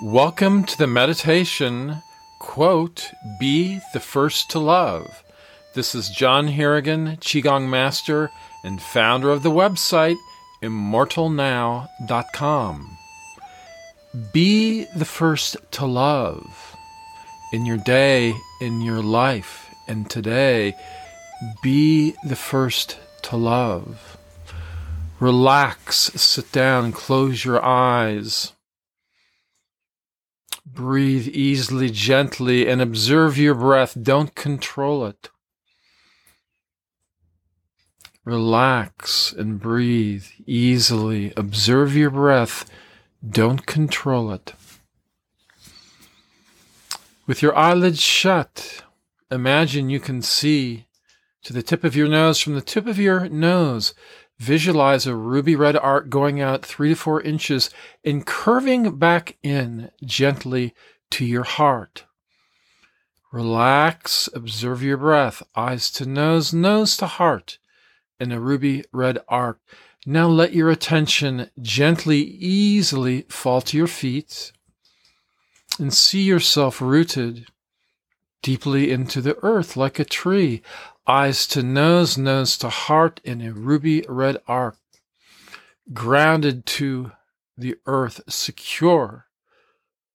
Welcome to the meditation, quote, Be the First to Love. This is John Harrigan, Qigong Master and founder of the website immortalnow.com. Be the first to love in your day, in your life, and today. Be the first to love. Relax, sit down, close your eyes. Breathe easily, gently, and observe your breath. Don't control it. Relax and breathe easily. Observe your breath. Don't control it. With your eyelids shut, imagine you can see to the tip of your nose. From the tip of your nose, visualize a ruby red arc going out three to four inches and curving back in gently to your heart. Relax, observe your breath, eyes to nose, nose to heart in a ruby red arc. Now let your attention gently, easily fall to your feet and see yourself rooted deeply into the earth like a tree, eyes to nose, nose to heart in a ruby red arc, grounded to the earth, secure,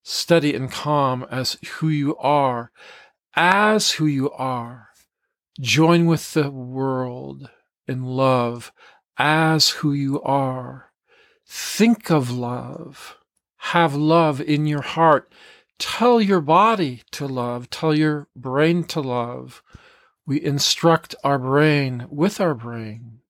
steady and calm as who you are, as who you are. Join with the world in love as who you are. Think of love. Have love in your heart. Tell your body to love. Tell your brain to love. We instruct our brain with our brain,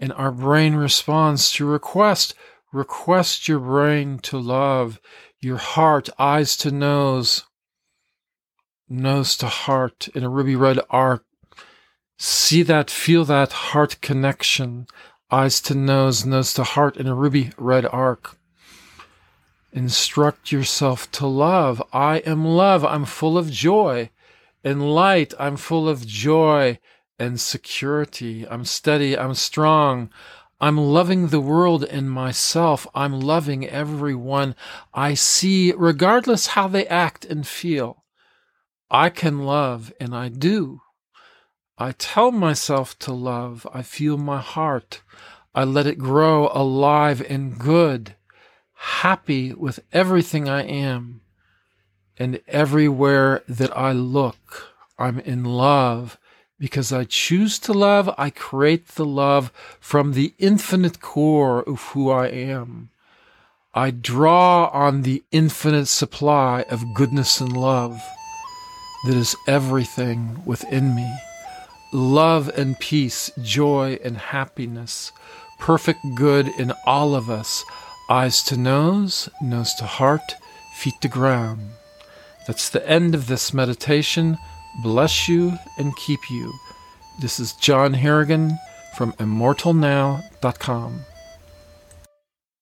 and our brain responds to request. Request your brain to love, your heart, eyes to nose, nose to heart in a ruby red arc See that, feel that heart connection, eyes to nose, nose to heart in a ruby red arc. Instruct yourself to love. I am love. I'm full of joy and light. I'm full of joy and security. I'm steady. I'm strong. I'm loving the world and myself. I'm loving everyone I see, regardless how they act and feel. I can love, and I do. I tell myself to love. I feel my heart. I let it grow alive and good, happy with everything I am. And everywhere that I look, I'm in love. Because I choose to love, I create the love from the infinite core of who I am. I draw on the infinite supply of goodness and love that is everything within me love and peace, joy and happiness, perfect good in all of us, eyes to nose, nose to heart, feet to ground. That's the end of this meditation. Bless you and keep you. This is John Harrigan from immortalnow.com.